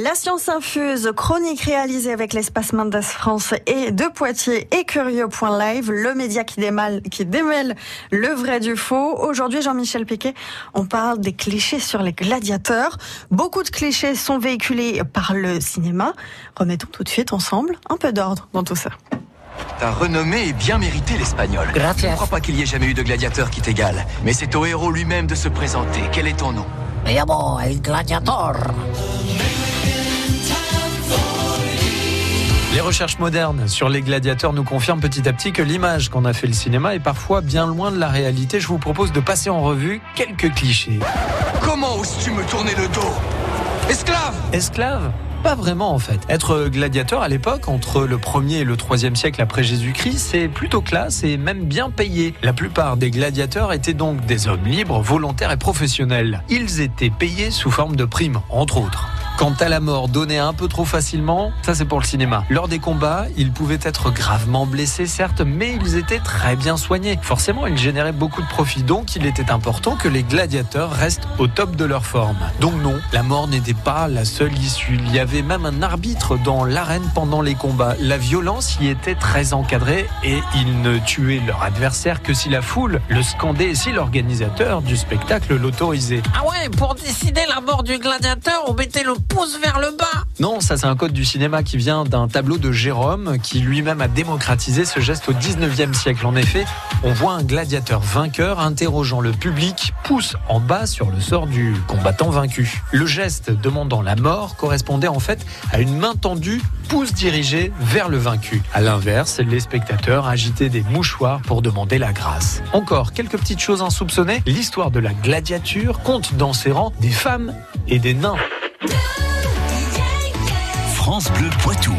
La science infuse, chronique réalisée avec l'espace Mendes France et de Poitiers et Curieux.live, le média qui démêle, qui démêle le vrai du faux. Aujourd'hui, Jean-Michel Piquet, on parle des clichés sur les gladiateurs. Beaucoup de clichés sont véhiculés par le cinéma. Remettons tout de suite ensemble un peu d'ordre dans tout ça. Ta renommée est bien méritée, l'Espagnol. Je ne crois pas qu'il y ait jamais eu de gladiateur qui t'égale. Mais c'est au héros lui-même de se présenter. Quel est ton nom? Me llamo el gladiator. Les recherches modernes sur les gladiateurs nous confirment petit à petit que l'image qu'on a fait le cinéma est parfois bien loin de la réalité. Je vous propose de passer en revue quelques clichés. Comment oses-tu me tourner le dos? Esclave Esclave? Pas vraiment en fait. Être gladiateur à l'époque, entre le 1er et le 3e siècle après Jésus-Christ, c'est plutôt classe et même bien payé. La plupart des gladiateurs étaient donc des hommes libres, volontaires et professionnels. Ils étaient payés sous forme de primes, entre autres. Quant à la mort donnée un peu trop facilement, ça c'est pour le cinéma. Lors des combats, ils pouvaient être gravement blessés certes, mais ils étaient très bien soignés. Forcément, ils généraient beaucoup de profit, donc il était important que les gladiateurs restent au top de leur forme. Donc non, la mort n'était pas la seule issue. Il y avait même un arbitre dans l'arène pendant les combats. La violence y était très encadrée et ils ne tuaient leur adversaire que si la foule le scandait et si l'organisateur du spectacle l'autorisait. Ah ouais, pour décider la mort du gladiateur, on mettait le pouce vers le bas. Non, ça c'est un code du cinéma qui vient d'un tableau de Jérôme qui lui-même a démocratisé ce geste au 19e siècle. En effet, on voit un gladiateur vainqueur interrogeant le public, pouce en bas sur le sort du combattant vaincu. Le geste demandant la mort correspondait en fait à une main tendue, pouce dirigé vers le vaincu. À l'inverse, les spectateurs agitaient des mouchoirs pour demander la grâce. Encore quelques petites choses insoupçonnées. L'histoire de la gladiature compte dans ses rangs des femmes et des nains. France Bleu Poitou.